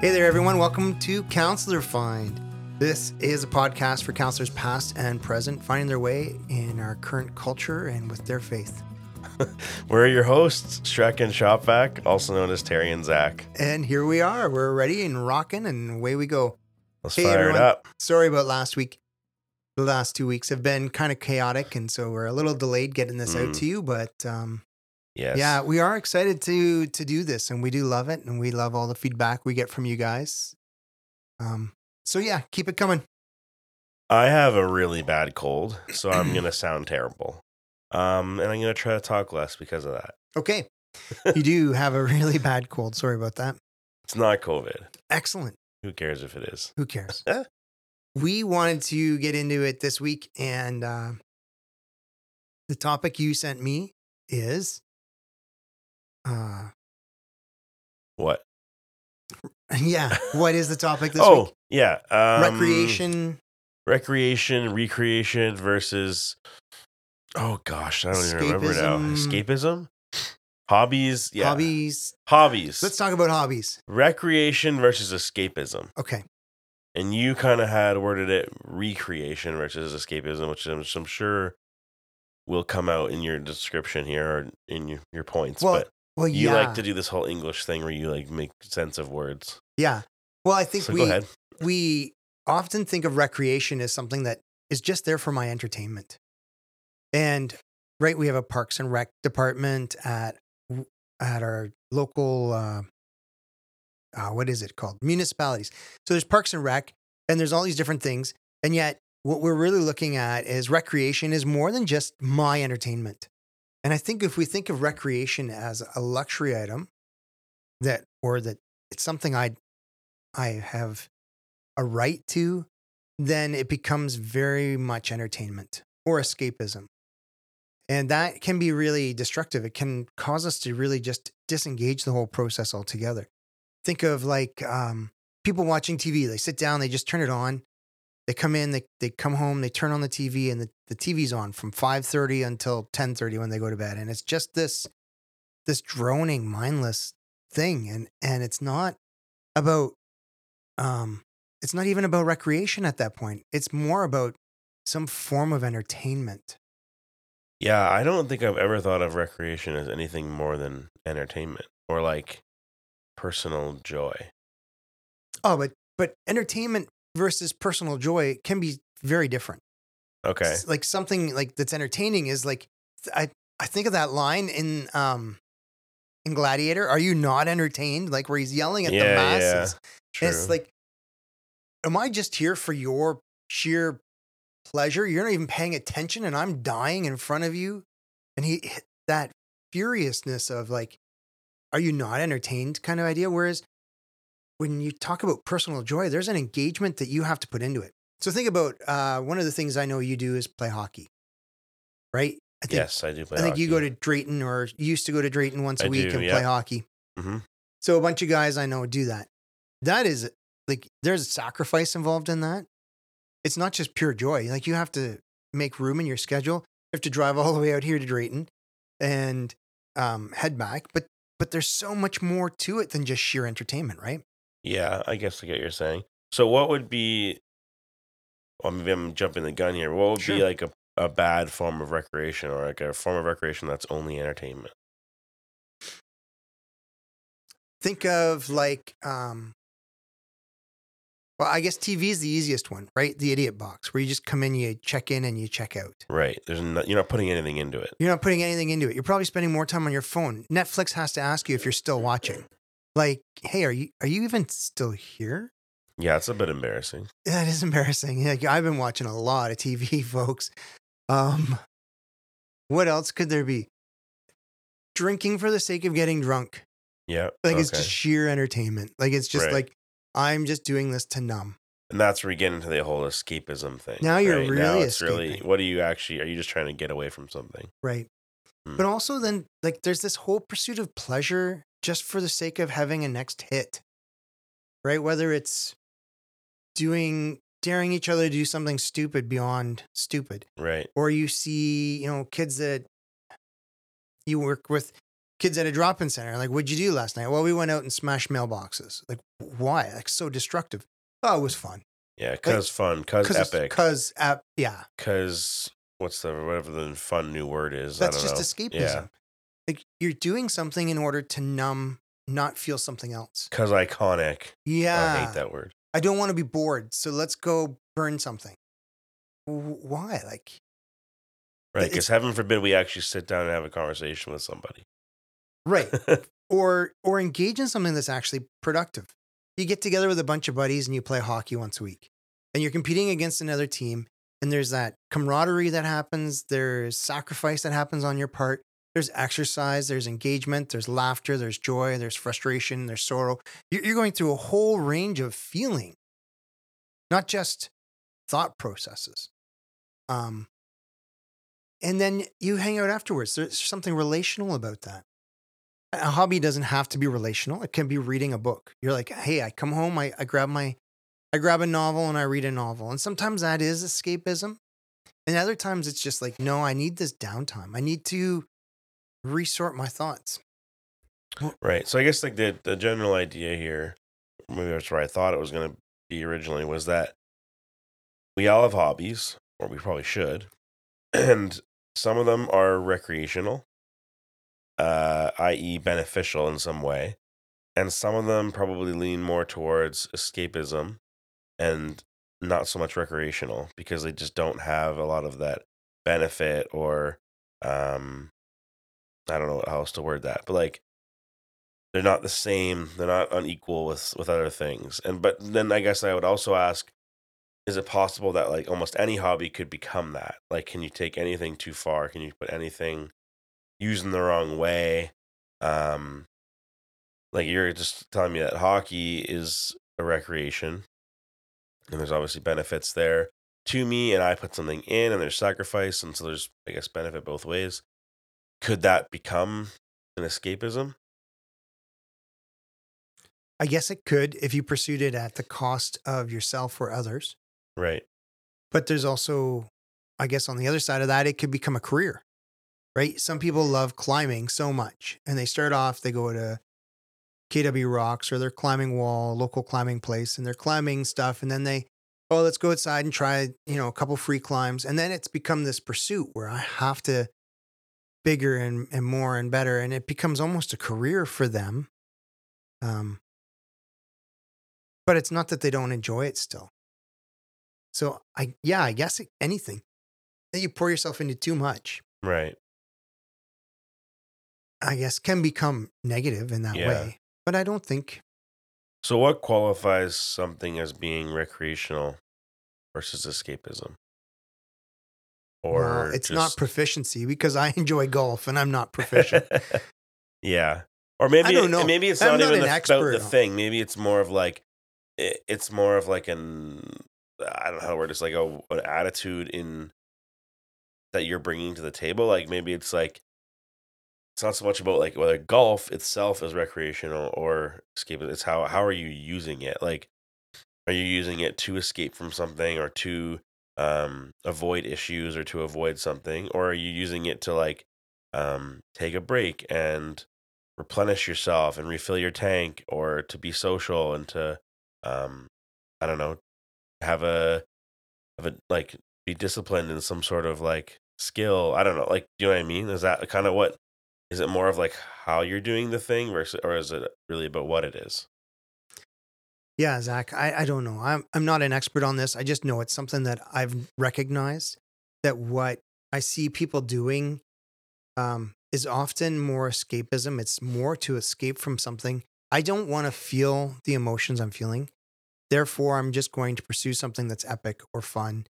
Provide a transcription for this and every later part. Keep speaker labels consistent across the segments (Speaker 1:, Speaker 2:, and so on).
Speaker 1: Hey there, everyone. Welcome to Counselor Find. This is a podcast for counselors past and present, finding their way in our current culture and with their faith.
Speaker 2: We're your hosts, Shrek and Shopvac, also known as Terry and Zach.
Speaker 1: And here we are. We're ready and rocking, and away we go.
Speaker 2: Let's
Speaker 1: Hey,
Speaker 2: fire
Speaker 1: everyone.
Speaker 2: it up.
Speaker 1: Sorry about last week. The last two weeks have been kind of chaotic, and so we're a little delayed getting this out
Speaker 2: Mm.
Speaker 1: to you. But um,
Speaker 2: Yes.
Speaker 1: yeah, we are excited to to do this, and we do love it, and we love all the feedback we get from you guys. Um, so yeah, keep it coming.
Speaker 2: I have a really bad cold, so I'm going to sound terrible. Um, and I'm going to try to talk less because of that.
Speaker 1: Okay, you do have a really bad cold. Sorry about that.
Speaker 2: It's not COVID.
Speaker 1: Excellent.
Speaker 2: Who cares if it is?
Speaker 1: Who cares? We wanted to get into it this week, and uh, the topic you sent me is, uh,
Speaker 2: What?
Speaker 1: yeah, what is the topic this
Speaker 2: oh,
Speaker 1: week?
Speaker 2: yeah. Um,
Speaker 1: Recreation.
Speaker 2: Recreation, recreation versus. Oh, gosh. I don't even remember now.
Speaker 1: Escapism.
Speaker 2: Escapism? Hobbies. Yeah.
Speaker 1: Hobbies.
Speaker 2: Hobbies.
Speaker 1: Let's talk about hobbies.
Speaker 2: Recreation versus escapism.
Speaker 1: Okay.
Speaker 2: and you kind of had worded it recreation versus escapism, which I'm, I'm sure will come out in your description here or in your, your points.
Speaker 1: Well,
Speaker 2: but
Speaker 1: Well,
Speaker 2: you
Speaker 1: yeah.
Speaker 2: like to do this whole English thing where you like make sense of words.
Speaker 1: yeah. Well, I think
Speaker 2: So
Speaker 1: we we often think of recreation as something that is just there for my entertainment. And right, we have a parks and rec department at at our local uh, uh, what is it called municipalities. So there's parks and rec, and there's all these different things. And yet, what we're really looking at is recreation is more than just my entertainment. And I think if we think of recreation as a luxury item, that or that it's something I I have a right to, then it becomes very much entertainment or escapism. And that can be really destructive. It can cause us to really just disengage the whole process altogether. Think of like um, people watching TV. They sit down, they just turn it on. They come in, they, they come home, they turn on the TV, and the, the TV's on from 5.30 until 10.30 when they go to bed. And it's just this, this droning, mindless thing. And, and it's not about um, it's not even about recreation at that point. It's more about some form of entertainment.
Speaker 2: Yeah, I don't think I've ever thought of recreation as anything more than entertainment or like personal joy.
Speaker 1: Oh, but but entertainment versus personal joy can be very different.
Speaker 2: Okay.
Speaker 1: S- Like something like that's entertaining is like I I think of that line in um in Gladiator. Are you not entertained? Like where he's yelling at
Speaker 2: Yeah,
Speaker 1: the
Speaker 2: yeah.
Speaker 1: masses.
Speaker 2: True.
Speaker 1: It's like, am I just here for your sheer pleasure? You're not even paying attention, and I'm dying in front of you. And he that furiousness of like, are you not entertained? Kind of idea. Whereas when you talk about personal joy, there's an engagement that you have to put into it. So think about uh, one of the things I know you do is play hockey, right? I think
Speaker 2: yes, I do play
Speaker 1: I think you go to Drayton or you used to go to Drayton once a
Speaker 2: I
Speaker 1: week
Speaker 2: do,
Speaker 1: and
Speaker 2: yeah.
Speaker 1: play hockey.
Speaker 2: Mhm.
Speaker 1: So a bunch of guys I know do that. That is like there's a sacrifice involved in that. It's not just pure joy. Like you have to make room in your schedule. You have to drive all the way out here to Drayton and um, head back. But but there's so much more to it than just sheer entertainment, right?
Speaker 2: Yeah, I guess I get what you're saying. So what would be well, maybe I'm jumping the gun here. What would be
Speaker 1: Sure.
Speaker 2: like a, a bad form of recreation or like a form of recreation that's only entertainment?
Speaker 1: Think of like um well, I guess TV is the easiest one, right? The idiot box, where you just come in, you check in, and you check out.
Speaker 2: Right. There's no, you're not putting anything into it.
Speaker 1: You're not putting anything into it. You're probably spending more time on your phone. Netflix has to ask you if you're still watching. Like, hey, are you are you even still here?
Speaker 2: Yeah, it's a bit embarrassing.
Speaker 1: That is embarrassing. Like, I've been watching a lot of TV, folks. Um, what else could there be? Drinking for the sake of getting drunk.
Speaker 2: Yeah.
Speaker 1: Like it's just sheer entertainment. Like it's just
Speaker 2: Right.
Speaker 1: like I'm just doing this to numb.
Speaker 2: and that's where we get into the whole escapism thing.
Speaker 1: Now you're
Speaker 2: right? now
Speaker 1: really
Speaker 2: it's really
Speaker 1: escaping.
Speaker 2: what are you actually are you just trying to get away from something?
Speaker 1: Right.
Speaker 2: Hmm.
Speaker 1: But also then like there's this whole pursuit of pleasure just for the sake of having a next hit. Right? Whether it's doing daring each other to do something stupid beyond stupid.
Speaker 2: Right.
Speaker 1: Or you see, you know, kids that you work with kids at a drop-in center, like, what'd you do last night? Well, we went out and smashed mailboxes. Like, why? Like, so destructive. Oh, it was fun.
Speaker 2: Yeah, cause fun, cause,
Speaker 1: it's-
Speaker 2: epic,
Speaker 1: Cause, yeah,
Speaker 2: cause what's the whatever the fun new word is?
Speaker 1: that's
Speaker 2: I don't
Speaker 1: just
Speaker 2: know.
Speaker 1: escapism.
Speaker 2: Yeah,
Speaker 1: Like, you're doing something in order to numb, not feel something else.
Speaker 2: cause iconic.
Speaker 1: Yeah.
Speaker 2: I hate that word.
Speaker 1: I don't want to be bored. So let's go burn something. W- Why? Like,
Speaker 2: Right, because heaven forbid we actually sit down and have a conversation with somebody.
Speaker 1: right. or or engage in something that's actually productive. You get together with a bunch of buddies and you play hockey once a week. And you're competing against another team and there's that camaraderie that happens, there's sacrifice that happens on your part. There's exercise, there's engagement, there's laughter, there's joy, there's frustration, there's sorrow. You're going through a whole range of feeling, not just thought processes. Um, and then you hang out afterwards. There's something relational about that. A hobby doesn't have to be relational. It can be reading a book. You're like, hey, I come home, I, I grab my, I grab a novel and I read a novel. And sometimes that is escapism. And other times it's just like, no, I need this downtime. I need to resort my thoughts.
Speaker 2: Right. So I guess like the the general idea here, maybe that's where I thought it was going to be originally, was that we all have hobbies, or we probably should, and some of them are recreational, uh, i.e., beneficial in some way, and some of them probably lean more towards escapism and not so much recreational because they just don't have a lot of that benefit or um I don't know how else to word that, but like they're not the same they're not unequal with with other things and but then i guess i would also ask is it possible that like almost any hobby could become that? Like can you take anything too far? Can you put anything using the wrong way? Um like you're just telling me that hockey is a recreation and there's obviously benefits there to me and i put something in and there's sacrifice and so there's i guess benefit both ways could that become an escapism
Speaker 1: I guess it could if you pursued it at the cost of yourself or others.
Speaker 2: right
Speaker 1: But there's also, I guess, on the other side of that, it could become a career, right? Some people love climbing so much and they start off, they go to KW Rocks or they're climbing wall, local climbing place, and they're climbing stuff. And then they, oh, let's go outside and try, you know, a couple free climbs. And then it's become this pursuit where I have to bigger and, and more and better. And it becomes almost a career for them. Um, but it's not that they don't enjoy it still. So I yeah, I guess anything that you pour yourself into too much,
Speaker 2: right
Speaker 1: I guess can become negative in that
Speaker 2: Yeah.
Speaker 1: way. But I don't think
Speaker 2: So, what qualifies something as being recreational versus escapism? Or
Speaker 1: well, it's not proficiency because I enjoy golf and I'm not proficient.
Speaker 2: yeah, or maybe
Speaker 1: don't know.
Speaker 2: maybe it's
Speaker 1: I'm
Speaker 2: not,
Speaker 1: not
Speaker 2: even
Speaker 1: an
Speaker 2: the, about the thing. Maybe it's more of like it, it's more of like an I don't know how it. It's like a an attitude in that you're bringing to the table. Like maybe it's like it's not so much about like whether golf itself is recreational or escape. It's how how are you using it? Like, are you using it to escape from something or to um, avoid issues or to avoid something, or are you using it to like um, take a break and replenish yourself and refill your tank, or to be social and to um, I don't know have a have a like be disciplined in some sort of like skill. I don't know, like do you know what I mean? Is that kind of what is it more of like how you're doing the thing versus or is it really about what it is?
Speaker 1: Yeah, Zach, I, I don't know. I'm I'm not an expert on this. I just know it's something that I've recognized that what I see people doing um, is often more escapism. It's more to escape from something. I don't want to feel the emotions I'm feeling. Therefore, I'm just going to pursue something that's epic or fun,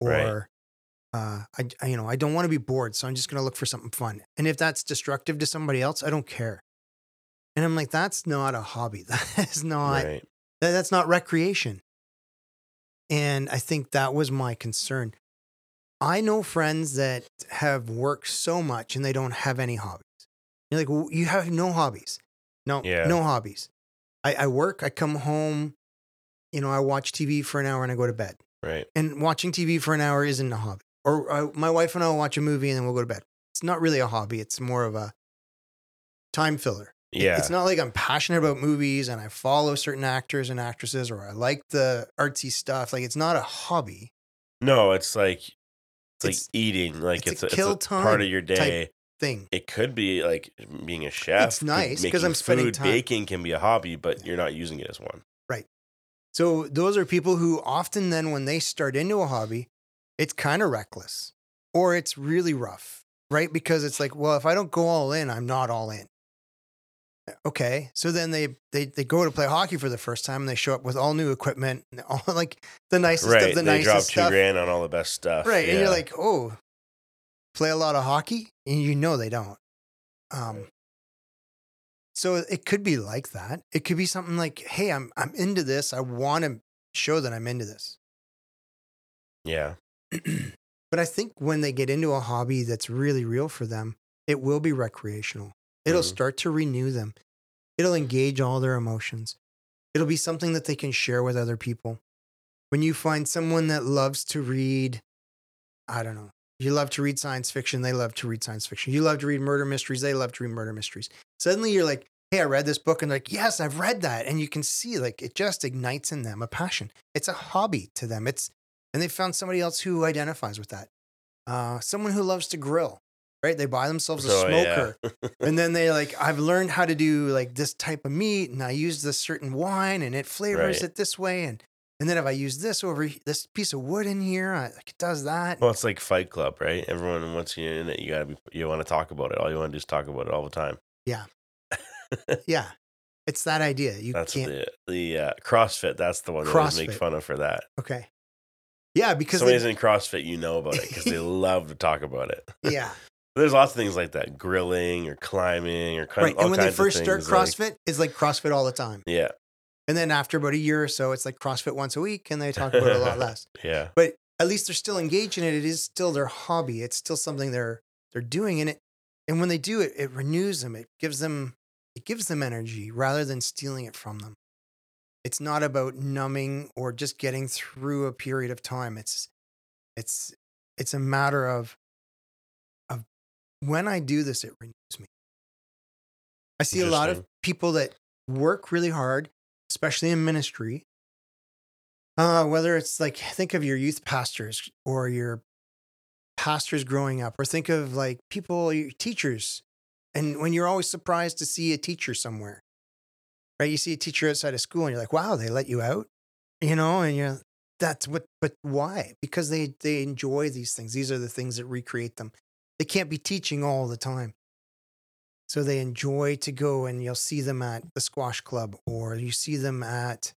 Speaker 1: or
Speaker 2: Right.
Speaker 1: uh, I, I you know I don't want to be bored, so I'm just going to look for something fun. And if that's destructive to somebody else, I don't care. And I'm like, that's not a hobby. That is not
Speaker 2: right.
Speaker 1: That, that's not recreation. And I think that was my concern. I know friends that have worked so much and they don't have any hobbies. You're like, well, you have no hobbies. No,
Speaker 2: Yeah.
Speaker 1: no hobbies. I, I work, I come home, you know, I watch TV for an hour and I go to bed.
Speaker 2: Right.
Speaker 1: And watching TV for an hour isn't a hobby. Or uh, my wife and I will watch a movie and then we'll go to bed. It's not really a hobby. It's more of a time filler.
Speaker 2: Yeah.
Speaker 1: It's not like I'm passionate about movies and I follow certain actors and actresses or I like the artsy stuff. Like it's not a hobby.
Speaker 2: no, it's like it's,
Speaker 1: It's-
Speaker 2: like eating. Like
Speaker 1: it's
Speaker 2: it's,
Speaker 1: a
Speaker 2: a, it's
Speaker 1: kill
Speaker 2: a part of your day.
Speaker 1: Thing.
Speaker 2: It could be like being a chef.
Speaker 1: It's nice 'cause
Speaker 2: making
Speaker 1: I'm spending
Speaker 2: food,
Speaker 1: time-
Speaker 2: Baking can be a hobby, but you're not using it as one. Right.
Speaker 1: So those are people who often then when they start into a hobby, it's kind of reckless or it's really rough, right? Because it's like, well, if I don't go all in, I'm not all in. Okay. So then they they they go to play hockey for the first time and they show up with all new equipment, and all like the nicest
Speaker 2: right.
Speaker 1: of the
Speaker 2: they drop
Speaker 1: nicest
Speaker 2: two
Speaker 1: stuff.
Speaker 2: grand on all the best stuff.
Speaker 1: Right. And you're like, oh, play a lot of hockey? And you know they don't. Um, so it could be like that. It could be something like, hey, I'm I'm into this. I want to show that I'm into this.
Speaker 2: yeah.
Speaker 1: but I think when they get into a hobby that's really real for them, it will be recreational. It'll
Speaker 2: Mhm.
Speaker 1: start to renew them. It'll engage all their emotions. It'll be something that they can share with other people. When you find someone that loves to read, I don't know, you love to read science fiction, they love to read science fiction. You love to read murder mysteries, they love to read murder mysteries. Suddenly you're like, hey, I read this book, and they're like, yes, I've read that. And you can see like it just ignites in them a passion. It's a hobby to them. It's and they found somebody else who identifies with that. Uh, someone who loves to grill, right? They buy themselves a
Speaker 2: yeah.
Speaker 1: smoker, and then they like, I've learned how to do like this type of meat, and I use this certain wine, and it flavors
Speaker 2: Right.
Speaker 1: it this way, and and then if I use this over this piece of wood in here, I, like it does that.
Speaker 2: Well, it's like Fight Club, right? Everyone once you're in it, you gotta be. You want to talk about it. All you want to do is talk about it all the time.
Speaker 1: yeah, yeah, it's that idea. You
Speaker 2: That's
Speaker 1: can't.
Speaker 2: the the uh, CrossFit. That's the one they always make fun of for that.
Speaker 1: Okay. Yeah, because
Speaker 2: Somebody's
Speaker 1: they,
Speaker 2: in CrossFit, you know about it because they love to talk about it.
Speaker 1: yeah,
Speaker 2: There's lots of things like that, grilling or climbing or kind
Speaker 1: right. And when they first start
Speaker 2: things, like-
Speaker 1: CrossFit, it's like CrossFit all the time.
Speaker 2: yeah,
Speaker 1: And then after about a year or so, it's like CrossFit once a week, and they talk about it a lot less.
Speaker 2: yeah,
Speaker 1: But at least they're still engaged in it. It is still their hobby. It's still something they're they're doing in it. And when they do it, it renews them. It gives them it gives them energy rather than stealing it from them. It's not about numbing or just getting through a period of time. It's it's it's a matter of when I do this, it renews me. I see a lot of people that work really hard, especially in ministry, uh, whether it's like think of your youth pastors or your pastors growing up, or think of like people, your teachers, and when you're always surprised to see a teacher somewhere, right? You see a teacher outside of school, and you're like, "Wow, they let you out," you know, and you're that's what. But why? Because they they enjoy these things. These are the things that recreate them. They can't be teaching all the time. So they enjoy to go and you'll see them at the squash club or you see them at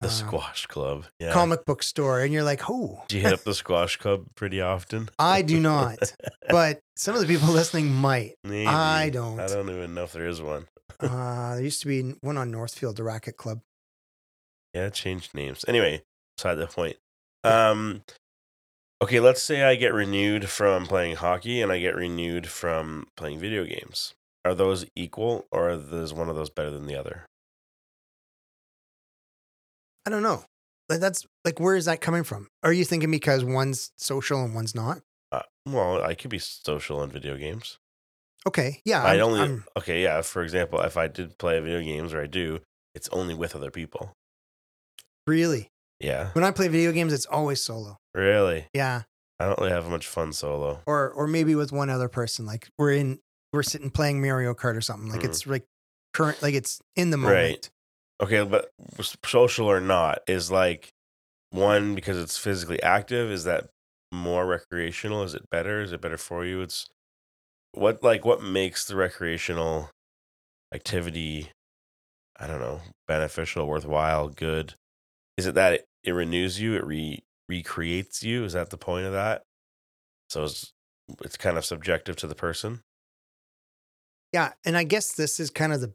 Speaker 2: the
Speaker 1: uh,
Speaker 2: squash club. Yeah,
Speaker 1: comic book store and you're like, oh,
Speaker 2: do you hit up the squash club pretty often?
Speaker 1: I do not. but some of the people listening might.
Speaker 2: Maybe.
Speaker 1: I don't.
Speaker 2: I don't even know if there is one.
Speaker 1: Uh, there used to be one on Northfield, the racket club.
Speaker 2: Yeah, changed names. Anyway, beside the point. Um, okay, let's say I get renewed from playing hockey and I get renewed from playing video games. Are those equal, or is one of those better than the other?
Speaker 1: I don't know. Like that's like where is that coming from? Are you thinking because one's social and one's not?
Speaker 2: Uh, well, I could be social in video games.
Speaker 1: Okay, yeah.
Speaker 2: I only
Speaker 1: I'm-
Speaker 2: okay, yeah. For example, if I did play video games, or I do, it's only with other people.
Speaker 1: really
Speaker 2: Yeah,
Speaker 1: when I play video games, it's always solo.
Speaker 2: really.
Speaker 1: Yeah,
Speaker 2: I don't really have much fun solo.
Speaker 1: or or maybe with one other person. Like we're in, we're sitting playing Mario Kart or something. Like
Speaker 2: Mhm.
Speaker 1: it's like current, like it's in the moment. Right.
Speaker 2: Okay, but social or not is like one because it's physically active. Is that more recreational? Is it better? Is it better for you? It's what like what makes the recreational activity, I don't know, beneficial, worthwhile, good? Is it that it, renews you? It re recreates you? Is that the point of that? So it's it's kind of subjective to the person.
Speaker 1: Yeah, and I guess this is kind of the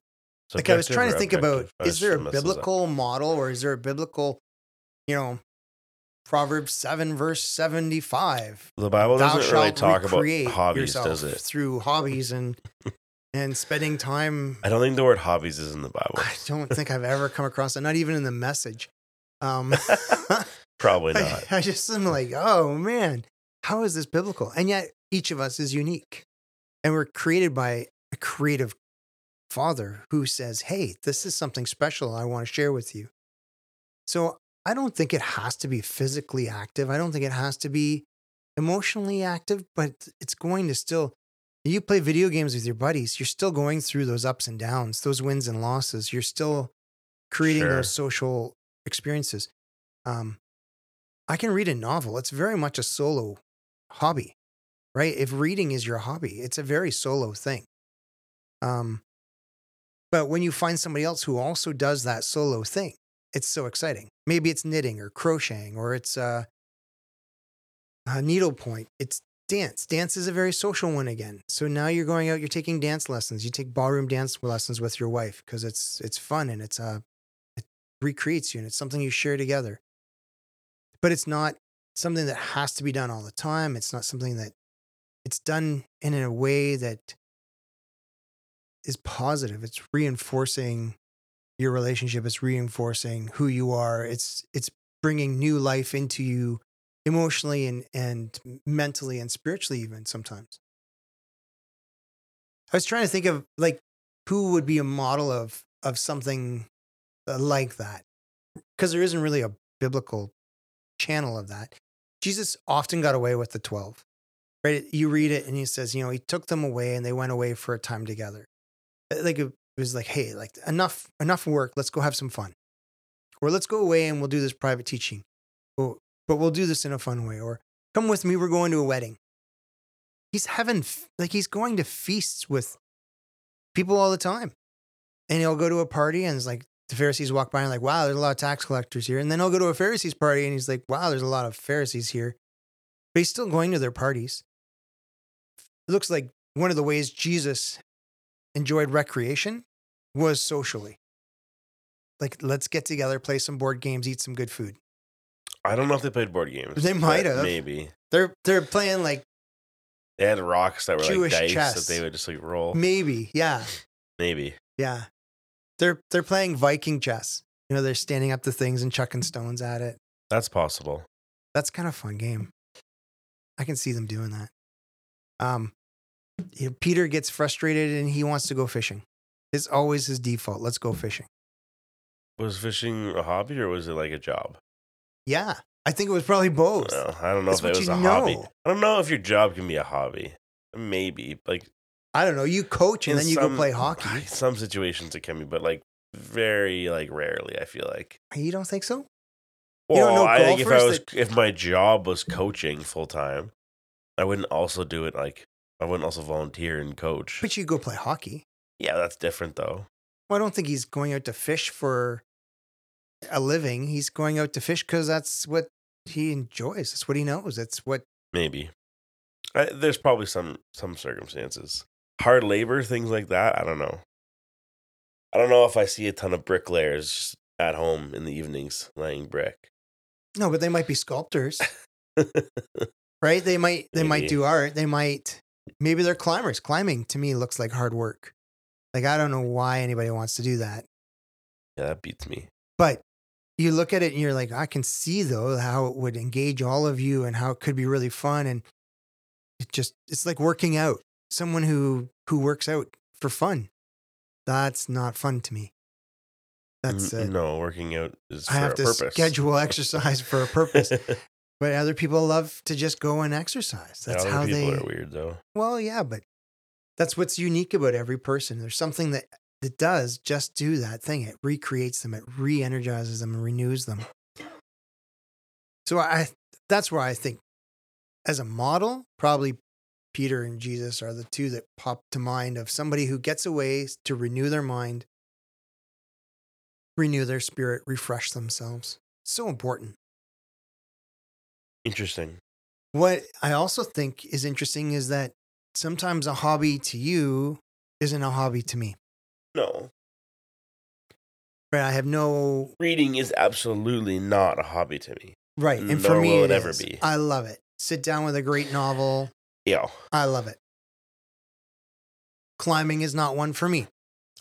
Speaker 1: like I was trying to think about is there a biblical model or is there a biblical, you know, Proverbs 7 verse 75.
Speaker 2: the Bible doesn't really talk about hobbies, does it?
Speaker 1: through hobbies and and spending time
Speaker 2: I don't think the word hobbies is in the Bible.
Speaker 1: I don't think I've ever come across it, not even in the message. Um
Speaker 2: Probably
Speaker 1: I,
Speaker 2: not.
Speaker 1: I just am like, oh man, how is this biblical? And yet each of us is unique. And we're created by a creative father who says, Hey, this is something special I want to share with you. So I don't think it has to be physically active. I don't think it has to be emotionally active, but it's going to still, you play video games with your buddies, you're still going through those ups and downs, those wins and losses. You're still creating
Speaker 2: Sure.
Speaker 1: those social experiences. Um, I can read a novel. It's very much a solo hobby, right? If reading is your hobby, it's a very solo thing. Um, but when you find somebody else who also does that solo thing, it's so exciting. Maybe it's knitting or crocheting or it's uh, a needlepoint. It's dance. Dance is a very social one again. So now you're going out, you're taking dance lessons. You take ballroom dance lessons with your wife because it's it's fun and it's it recreates you and it's something you share together. But it's not something that has to be done all the time. It's not something that it's done in a way that is positive. It's reinforcing your relationship. It's reinforcing who you are. It's it's bringing new life into you emotionally and and mentally and spiritually even sometimes. I was trying to think of like who would be a model of of something like that because there isn't really a biblical channel of that. Jesus often got away with the 12. Right? You read it and he says, you know, he took them away and they went away for a time together. Uh, Like it was like, hey, like enough enough work, let's go have some fun. Or let's go away and we'll do this private teaching. Or, but we'll do this in a fun way. Or come with me, we're going to a wedding. He's having like he's going to feasts with people all the time. And he'll go to a party and it's like the Pharisees walk by and like, wow, there's a lot of tax collectors here. And then he'll go to a Pharisees party and he's like, wow, there's a lot of Pharisees here. But he's still going to their parties. It looks like one of the ways Jesus enjoyed recreation was socially. Like, let's get together, play some board games, eat some good food.
Speaker 2: I don't know if they played board games.
Speaker 1: They might have.
Speaker 2: Maybe
Speaker 1: They're they're playing like
Speaker 2: they had rocks that were
Speaker 1: Jewish
Speaker 2: like dice
Speaker 1: chess.
Speaker 2: that they would just like roll.
Speaker 1: maybe, yeah,
Speaker 2: Maybe.
Speaker 1: yeah. They're they're playing Viking chess. You know, they're standing up to things and chucking stones at it.
Speaker 2: That's possible.
Speaker 1: That's kind of a fun game. I can see them doing that. Um, you know, Peter gets frustrated and he wants to go fishing. It's always his default. Let's go fishing.
Speaker 2: Was fishing a hobby or was it like a job?
Speaker 1: Yeah, I think it was probably both.
Speaker 2: Well, I don't know
Speaker 1: It's
Speaker 2: if it was a hobby. I don't know if your job can be a hobby. Maybe like
Speaker 1: I don't know. You coach and
Speaker 2: in
Speaker 1: then you go play hockey.
Speaker 2: Some situations it can be, but like very like rarely. I feel like.
Speaker 1: You don't think so?
Speaker 2: Well,
Speaker 1: You don't know
Speaker 2: I think if I was
Speaker 1: that-
Speaker 2: if my job was coaching full time, I wouldn't also do it like I wouldn't also volunteer and coach.
Speaker 1: But you go play hockey.
Speaker 2: yeah, that's different though.
Speaker 1: Well, I don't think he's going out to fish for a living. He's going out to fish because that's what he enjoys. That's what he knows. That's what.
Speaker 2: Maybe. I, there's probably some some circumstances. Hard labor, things like that. I don't know. I don't know if I see a ton of bricklayers at home in the evenings laying brick.
Speaker 1: No, but they might be sculptors, right? They might. They might do art. They might. Maybe they're climbers. Climbing to me looks like hard work. Like I don't know why anybody wants to do that,
Speaker 2: Yeah, that beats me.
Speaker 1: but you look at it and you're like, I can see though how it would engage all of you and how it could be really fun and it just it's like working out. Someone who who works out for fun. That's not fun to me. That's
Speaker 2: no working out is
Speaker 1: I have
Speaker 2: a
Speaker 1: to
Speaker 2: purpose.
Speaker 1: schedule exercise for a purpose. But other people love to just go and exercise. That's
Speaker 2: Other
Speaker 1: how
Speaker 2: people
Speaker 1: they
Speaker 2: are weird though.
Speaker 1: Well, yeah, but that's what's unique about every person. There's something that that does just do that thing. It recreates them, it re-energizes them and renews them. So I that's where I think as a model, probably Peter and Jesus are the two that pop to mind of somebody who gets away to renew their mind, renew their spirit, refresh themselves. So important.
Speaker 2: Interesting.
Speaker 1: What I also think is interesting is that sometimes a hobby to you isn't a hobby to me.
Speaker 2: No.
Speaker 1: Right? I have no
Speaker 2: Reading is absolutely not a hobby to me.
Speaker 1: right, and for me
Speaker 2: will
Speaker 1: it
Speaker 2: it ever
Speaker 1: is.
Speaker 2: be.
Speaker 1: I love it. Sit down with a great novel.
Speaker 2: Yeah.
Speaker 1: I love it. Climbing is not one for me.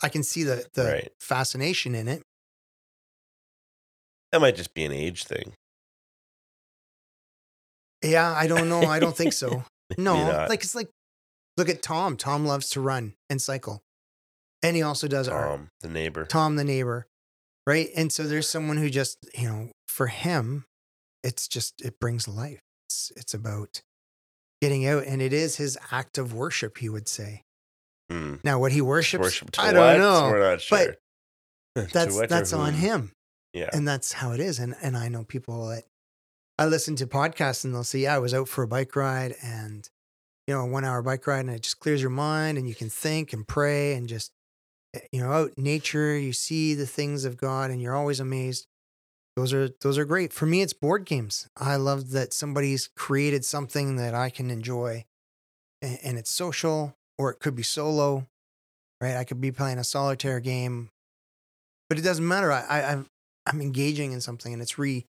Speaker 1: I can see the the
Speaker 2: Right.
Speaker 1: fascination in it.
Speaker 2: That might just be an age thing.
Speaker 1: Yeah, I don't know. I don't think so. No, like it's like look at Tom. Tom loves to run and cycle. and he also does art.
Speaker 2: Tom, the neighbor.
Speaker 1: Tom the neighbor, right? And so there's someone who just, you know, for him, it's just it brings life. It's it's about getting out, and it is his act of worship. He would say.
Speaker 2: Hmm.
Speaker 1: Now, what he worships,
Speaker 2: Worship
Speaker 1: I don't know.
Speaker 2: We're not sure. To
Speaker 1: That's
Speaker 2: what
Speaker 1: that's on him,
Speaker 2: Yeah.
Speaker 1: and that's how it is. And and I know people that I listen to podcasts, and they'll say, "Yeah, I was out for a bike ride, and you know, a one hour bike ride, and it just clears your mind, and you can think and pray, and just eh, you know, out nature, you see the things of God, and you're always amazed." Those are those are great. For me, it's board games. I love that somebody's created something that I can enjoy, and, and it's social, or it could be solo, right? I could be playing a solitaire game, but it doesn't matter. I, I I'm I'm engaging in something, and it's re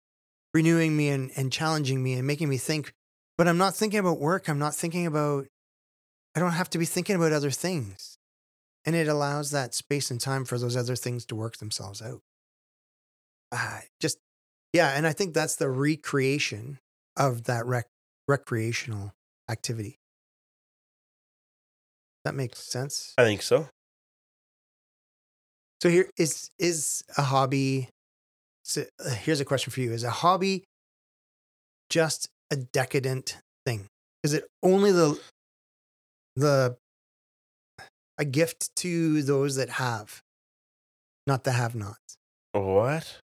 Speaker 1: renewing me and, and challenging me and making me think. But I'm not thinking about work. I'm not thinking about. I don't have to be thinking about other things, and it allows that space and time for those other things to work themselves out. Ah, just yeah, and I think that's the recreation of that rec- recreational activity. That makes sense.
Speaker 2: I think so.
Speaker 1: So here is is a hobby. So uh, here's a question for you: Is a hobby just a decadent thing? Is it only the the a gift to those that have, not the have-nots?
Speaker 2: What?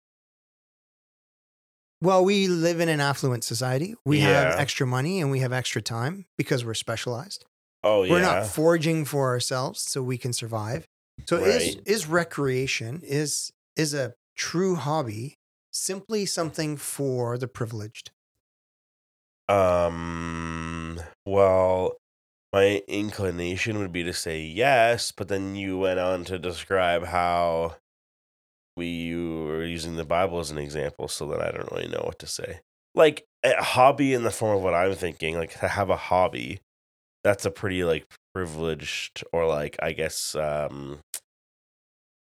Speaker 1: Well, we live in an affluent society. We have extra money and we have extra time because we're specialized.
Speaker 2: Oh yeah.
Speaker 1: We're not foraging for ourselves so we can survive. So is is recreation is is a true hobby simply something for the privileged?
Speaker 2: Um. Well, my inclination would be to say yes, but then you went on to describe how we were using the Bible as an example, so that I don't really know what to say. Like a hobby in the form of what I'm thinking, like to have a hobby, that's a pretty like privileged or like I guess um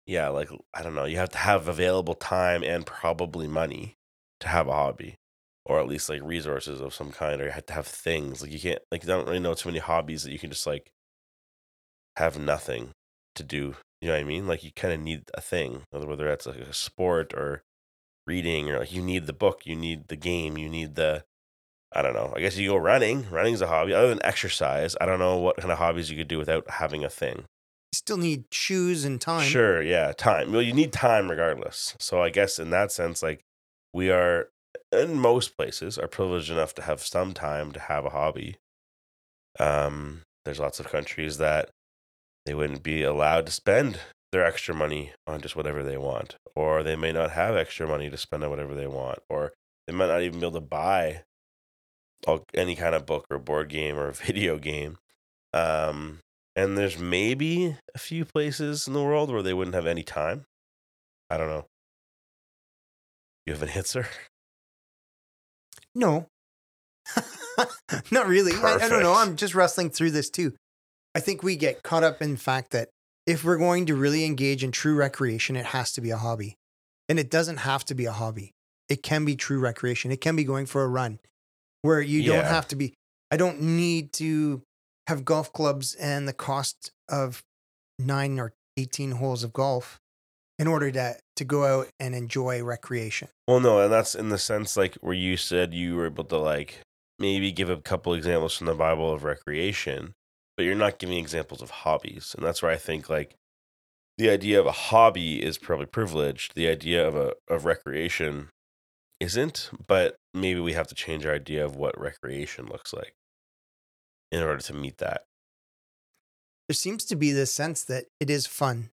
Speaker 2: yeah, like I don't know, you have to have available time and probably money to have a hobby or at least like resources of some kind, or you have to have things. Like you can't like you don't really know too many hobbies that you can just like have nothing to do. You know what I mean? Like you kind of need a thing, whether that's like a sport or reading, or like you need the book, you need the game, you need the. I don't know. I guess you go running. Running's a hobby. Other than exercise, I don't know what kind of hobbies you could do without having a thing.
Speaker 1: You still need shoes and time.
Speaker 2: Sure, yeah, time. Well, you need time regardless. So I guess in that sense, like we are in most places are privileged enough to have some time to have a hobby. Um, there's lots of countries that they wouldn't be allowed to spend their extra money on just whatever they want, or they may not have extra money to spend on whatever they want, or they might not even be able to buy any kind of book or board game or video game. Um, and there's maybe a few places in the world where they wouldn't have any time. I don't know. You have an answer?
Speaker 1: No. Not really. I, I don't know. I'm just wrestling through this too. I think we get caught up in the fact that if we're going to really engage in true recreation, it has to be a hobby. And it doesn't have to be a hobby. It can be true recreation. It can be going for a run where you don't have to be, I don't need to have golf clubs and the cost of nine or 18 holes of golf in order to, to go out and enjoy recreation.
Speaker 2: Well, no, and that's in the sense like where you said you were able to like maybe give a couple examples from the Bible of recreation, but you're not giving examples of hobbies. And that's where I think like the idea of a hobby is probably privileged. The idea of a of recreation isn't, but maybe we have to change our idea of what recreation looks like in order to meet that.
Speaker 1: There seems to be this sense that it is fun,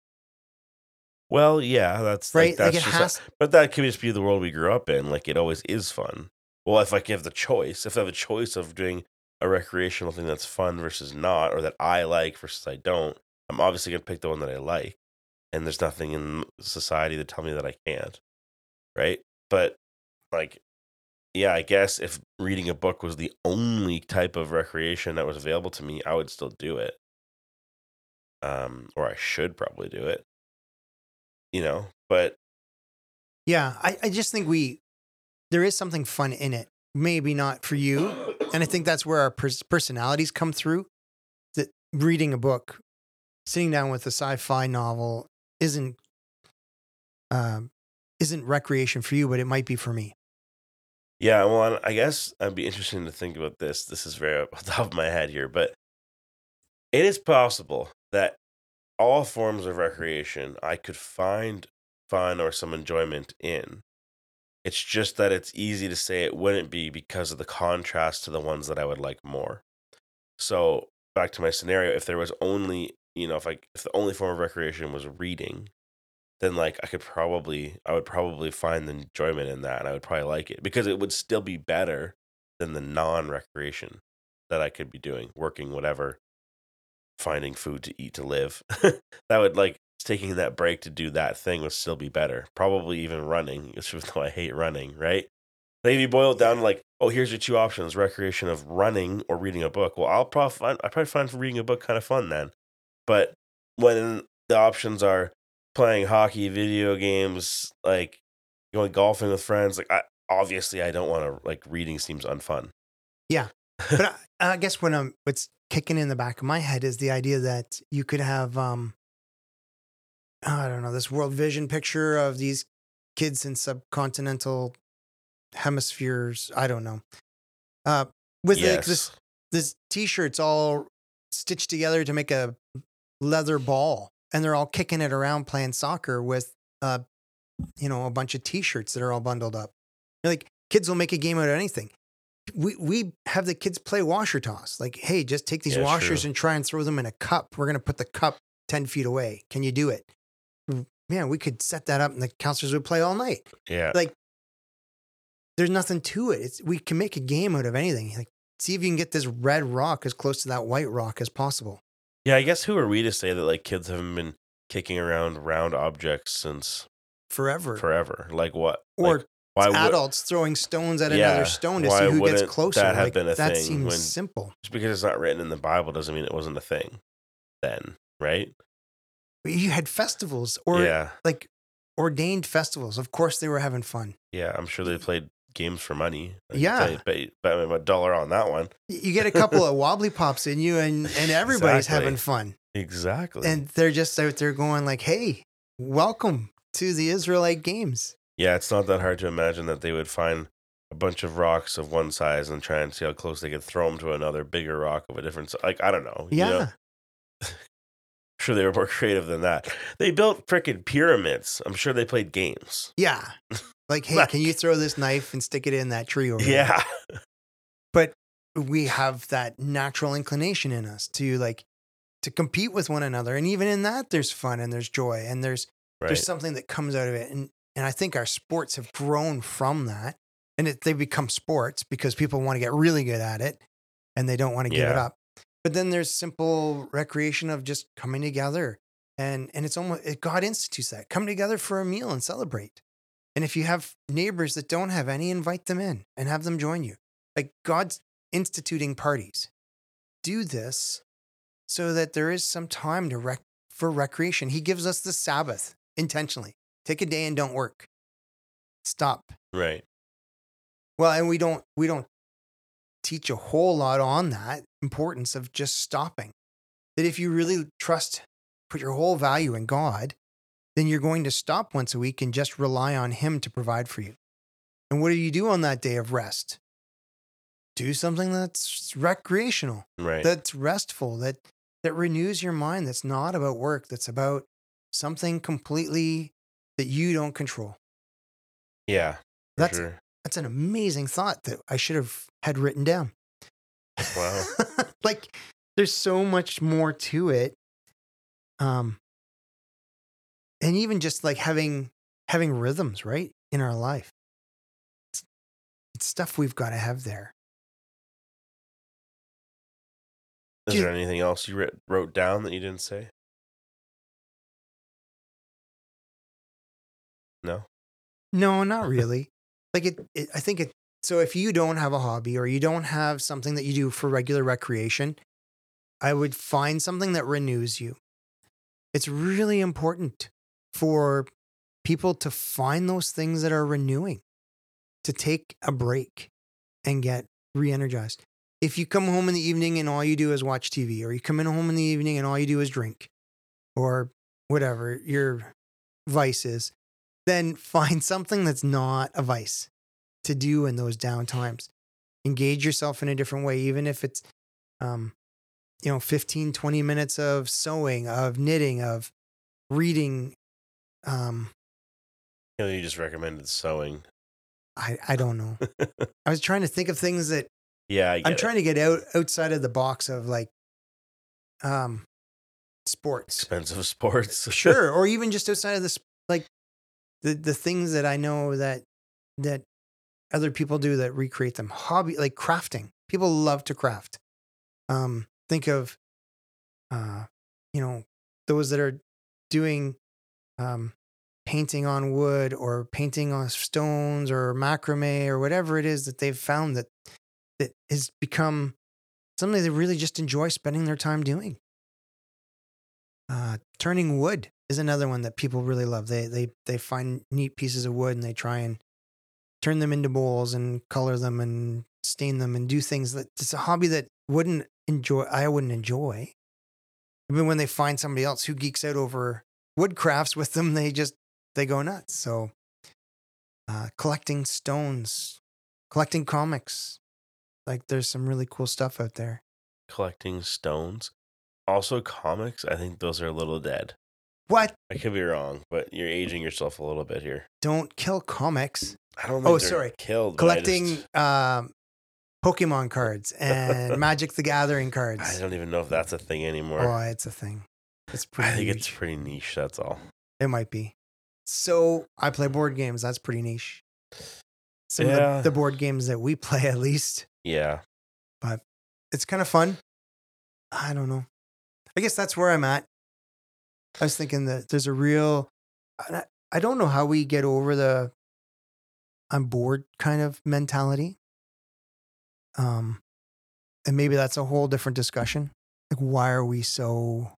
Speaker 2: Well, yeah, that's
Speaker 1: right?
Speaker 2: like that's
Speaker 1: like
Speaker 2: just
Speaker 1: has,
Speaker 2: But that could just be the world we grew up in. Like it always is fun. Well, if I give the choice, if I have a choice of doing a recreational thing that's fun versus not, or that I like versus I don't, I'm obviously gonna pick the one that I like. And there's nothing in society to tell me that I can't. Right? But like yeah, I guess if reading a book was the only type of recreation that was available to me, I would still do it. Um, or I should probably do it. You know, but
Speaker 1: Yeah, I, I just think we there is something fun in it. Maybe not for you, and I think that's where our pers- personalities come through. That reading a book sitting down with a sci-fi novel isn't um isn't recreation for you, but it might be for me.
Speaker 2: Yeah, well, I guess I'd be interested to think about this. This is very off the top of my head here, but it is possible that all forms of recreation I could find fun or some enjoyment in. It's just that it's easy to say it wouldn't be because of the contrast to the ones that I would like more. So back to my scenario, if there was only, you know, if I if the only form of recreation was reading, then like I could probably I would probably find the enjoyment in that and I would probably like it because it would still be better than the non-recreation that I could be doing, working whatever, finding food to eat to live. that would like taking that break to do that thing would still be better. Probably even running, even though I hate running, right? Then if you boil it down to like, oh, here's your two options: recreation of running or reading a book. Well, I'll probably find I probably find reading a book kind of fun then. But when the options are playing hockey, video games, like going golfing with friends, like I obviously I don't want to like reading seems unfun.
Speaker 1: Yeah, but I, I guess when I'm what's kicking in the back of my head is the idea that you could have um I don't know this world vision picture of these kids in subcontinental hemispheres. I don't know. Uh, with
Speaker 2: yes.
Speaker 1: like this this t-shirts all stitched together to make a leather ball, and they're all kicking it around playing soccer with uh, you know, a bunch of t-shirts that are all bundled up. You're like kids will make a game out of anything. We we have the kids play washer toss. Like, hey, just take these
Speaker 2: Yeah,
Speaker 1: washers
Speaker 2: true.
Speaker 1: and try and throw them in a cup. We're gonna put the cup ten feet away. Can you do it? Man, we could set that up, and the counselors would play all night
Speaker 2: Yeah.
Speaker 1: like there's nothing to it. It's we can make a game out of anything. Like see if you can get this red rock as close to that white rock as possible.
Speaker 2: Yeah, I guess who are we to say that like kids haven't been kicking around round objects since
Speaker 1: Forever.
Speaker 2: forever? Like what?
Speaker 1: or
Speaker 2: Like, why would
Speaker 1: adults throwing stones at
Speaker 2: Yeah,
Speaker 1: another stone to see who gets closer.
Speaker 2: that have
Speaker 1: like,
Speaker 2: been a
Speaker 1: that
Speaker 2: thing
Speaker 1: seems
Speaker 2: when-
Speaker 1: simple.
Speaker 2: just because it's not written in the Bible doesn't mean it wasn't a thing then, right?
Speaker 1: You had festivals or
Speaker 2: yeah,
Speaker 1: like ordained festivals. Of course they were having fun.
Speaker 2: yeah. I'm sure they played games for money. Like,
Speaker 1: Yeah.
Speaker 2: bet, bet, a dollar on that one.
Speaker 1: You get a couple of wobbly pops in you and and everybody's
Speaker 2: Exactly.
Speaker 1: having fun.
Speaker 2: Exactly.
Speaker 1: And they're just out there going like, "Hey, welcome to the Israelite games."
Speaker 2: yeah, it's not that hard to imagine that they would find a bunch of rocks of one size and try and see how close they could throw them to another bigger rock of a different size. Like I don't know. you
Speaker 1: Yeah.
Speaker 2: know? Sure they were more creative than that. They built freaking pyramids. I'm sure they played games.
Speaker 1: Yeah. Like, hey,
Speaker 2: Like-
Speaker 1: can you throw this knife and stick it in that tree over there?
Speaker 2: Yeah.
Speaker 1: But we have that natural inclination in us to like to compete with one another. And even in that there's fun and there's joy and there's
Speaker 2: Right.
Speaker 1: there's something that comes out of it. And and I think our sports have grown from that. And it, they become sports because people want to get really good at it and they don't want to give it up. But then there's simple recreation of just coming together. And and it's almost it, God institutes that. Come together for a meal and celebrate. And if you have neighbors that don't have any, invite them in and have them join you. Like God's instituting parties. Do this so that there is some time to rec- for recreation. He gives us the Sabbath intentionally. Take a day and don't work. Stop.
Speaker 2: right.
Speaker 1: Well, and we don't we don't teach a whole lot on that importance of just stopping. That if you really trust, put your whole value in God, then you're going to stop once a week and just rely on Him to provide for you. And what do you do on that day of rest? Do something that's recreational,
Speaker 2: Right.
Speaker 1: that's restful, that that renews your mind, that's not about work, that's about something completely that you don't control.
Speaker 2: yeah.
Speaker 1: That's
Speaker 2: sure.
Speaker 1: That's an amazing thought that I should have had written down.
Speaker 2: Wow.
Speaker 1: like there's so much more to it. Um and even just like having having rhythms, right? In our life. It's, it's stuff we've got to have there.
Speaker 2: Is
Speaker 1: you-
Speaker 2: there anything else you wrote down that you didn't say? No.
Speaker 1: No, not really. Like it, it I think it so if you don't have a hobby or you don't have something that you do for regular recreation, I would find something that renews you. It's really important for people to find those things that are renewing, to take a break and get re-energized. If you come home in the evening and all you do is watch TV, or you come in home in the evening and all you do is drink, or whatever your vice is, then find something that's not a vice to do in those down times. Engage yourself in a different way, even if it's, um, you know, 15, 20 minutes of sewing, of knitting, of reading. Um,
Speaker 2: You know, you just recommended sewing.
Speaker 1: I, I don't know. I was trying to think of things that
Speaker 2: yeah, I it.
Speaker 1: trying to get out outside of the box of like um sports.
Speaker 2: expensive sports.
Speaker 1: Sure, or even just outside of this like the the things that I know that that other people do that recreate them. Hobby like crafting. People love to craft. Um think of uh you know those that are doing um painting on wood or painting on stones or macrame or whatever it is that they've found that that has become something they really just enjoy spending their time doing. Uh, turning wood is another one that people really love. They they they find neat pieces of wood and they try and turn them into bowls and color them and stain them and do things that it's a hobby that wouldn't enjoy. I wouldn't enjoy. Even when they find somebody else who geeks out over wood crafts with them, they just they go nuts. So, uh, collecting stones, collecting comics, like there's some really cool stuff out there.
Speaker 2: collecting stones. Also, comics. I think those are a little dead.
Speaker 1: What?
Speaker 2: I could be wrong, but you're aging yourself a little bit here.
Speaker 1: Don't kill comics.
Speaker 2: I don't.
Speaker 1: Oh, sorry.
Speaker 2: Killed.
Speaker 1: Collecting
Speaker 2: just-
Speaker 1: um, Pokemon cards and Magic the Gathering cards.
Speaker 2: I don't even know if that's a thing anymore.
Speaker 1: Oh, it's a thing. It's pretty.
Speaker 2: I think
Speaker 1: niche.
Speaker 2: it's pretty niche. That's all.
Speaker 1: It might be. So I play board games. That's pretty niche. Some of
Speaker 2: Yeah.
Speaker 1: the, the board games that we play, at least,
Speaker 2: Yeah.
Speaker 1: But it's kind of fun. I don't know. I guess that's where I'm at. I was thinking that there's a real. I don't know how we get over the I'm bored kind of mentality. Um, and maybe that's a whole different discussion. Like, why are we so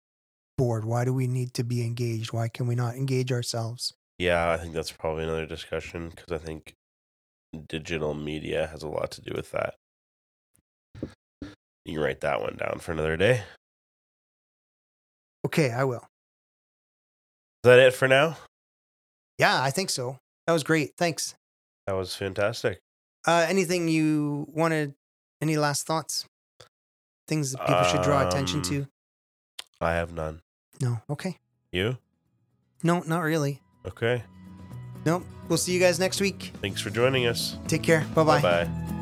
Speaker 1: bored? Why do we need to be engaged? Why can we not engage ourselves?
Speaker 2: Yeah, I think that's probably another discussion because I think digital media has a lot to do with that. You can write that one down for another day.
Speaker 1: Okay, I will.
Speaker 2: Is that it for now?
Speaker 1: Yeah, I think so. That was great. Thanks.
Speaker 2: That was fantastic.
Speaker 1: Uh, anything you wanted? Any last thoughts? Things that people should draw attention
Speaker 2: Um,
Speaker 1: to?
Speaker 2: I have none.
Speaker 1: No. Okay.
Speaker 2: You?
Speaker 1: No, not really.
Speaker 2: Okay.
Speaker 1: Nope. We'll see you guys next week.
Speaker 2: Thanks for joining us.
Speaker 1: Take care. Bye bye.
Speaker 2: Bye bye.